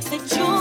think that you're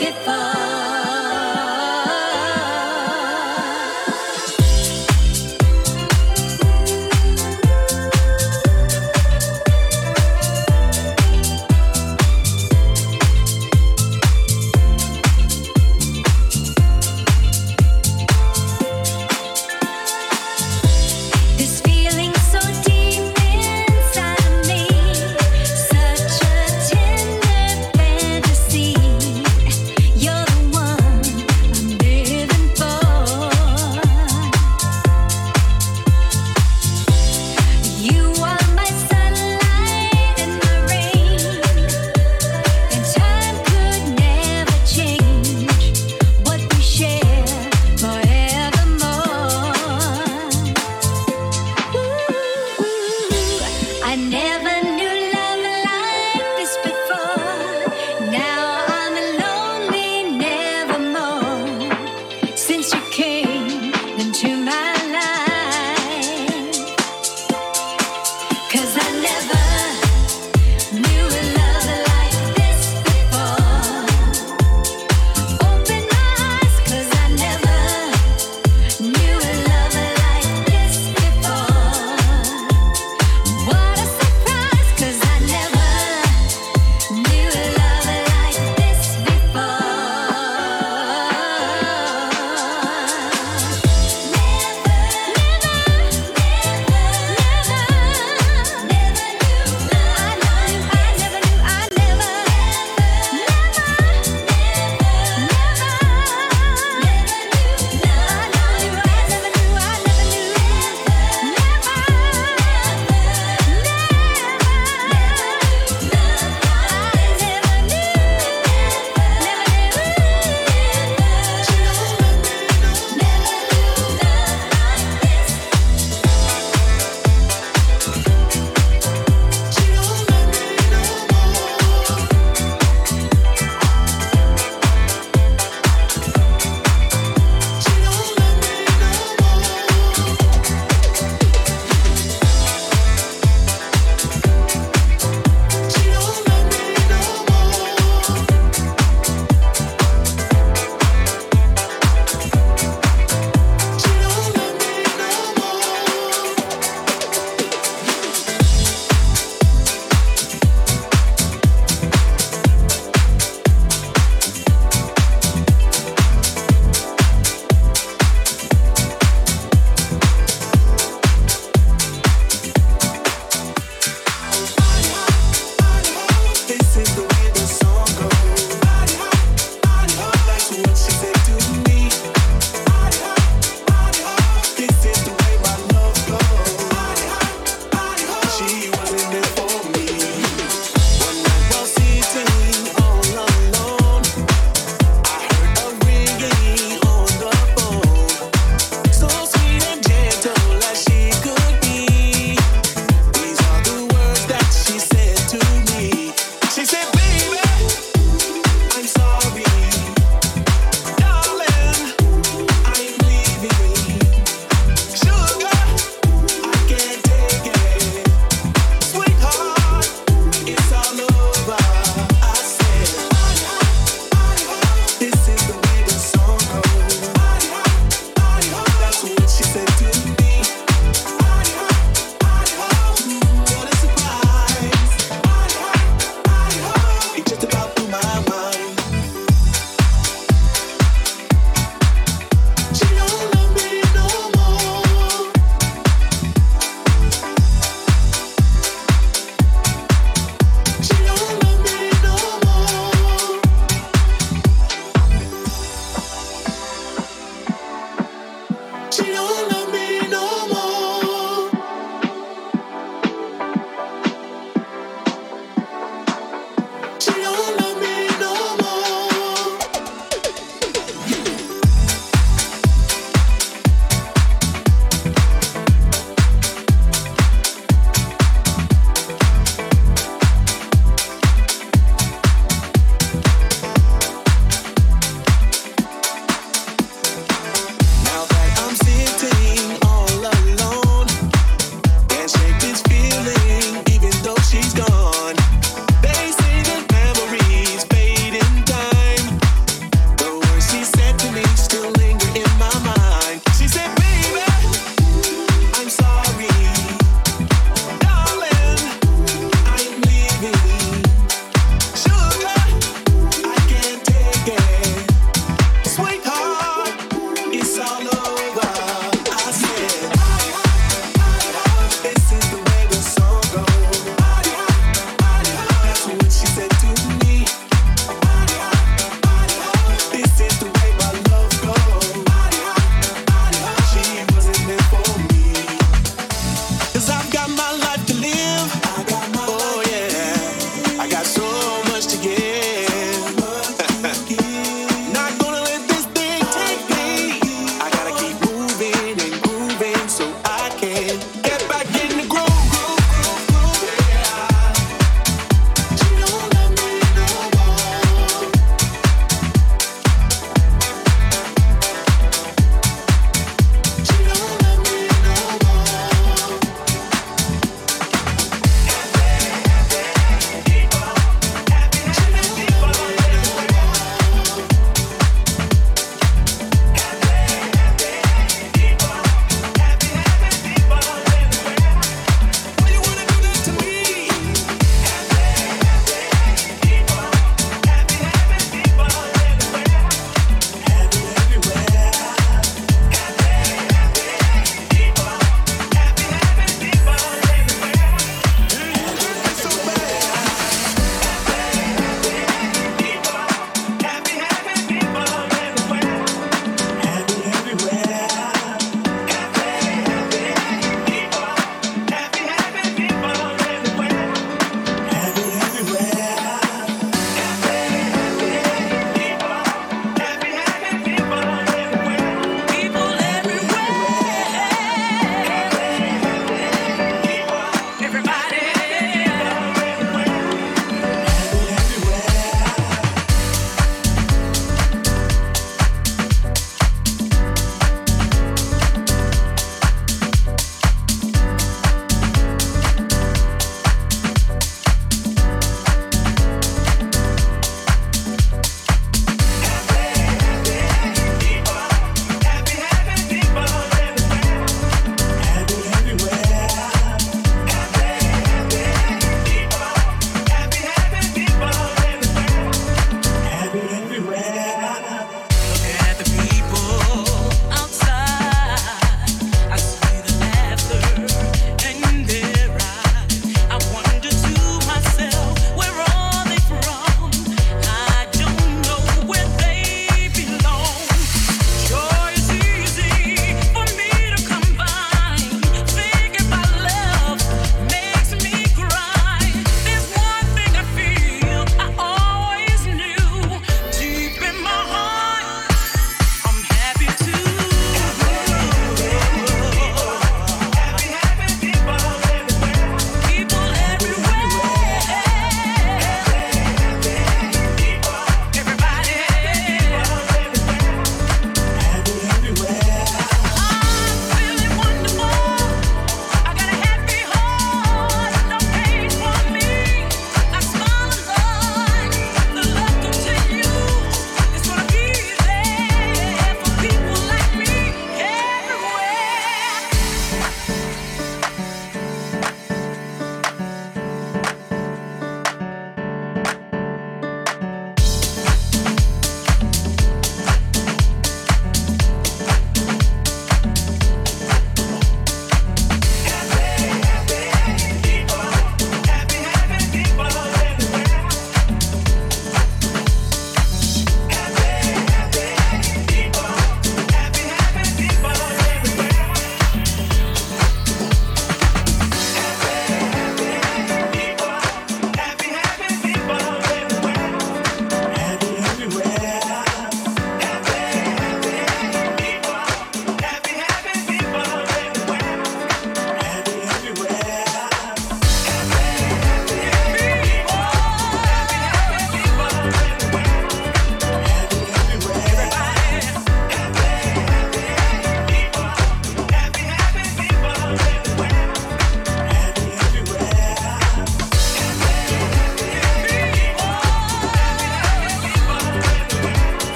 if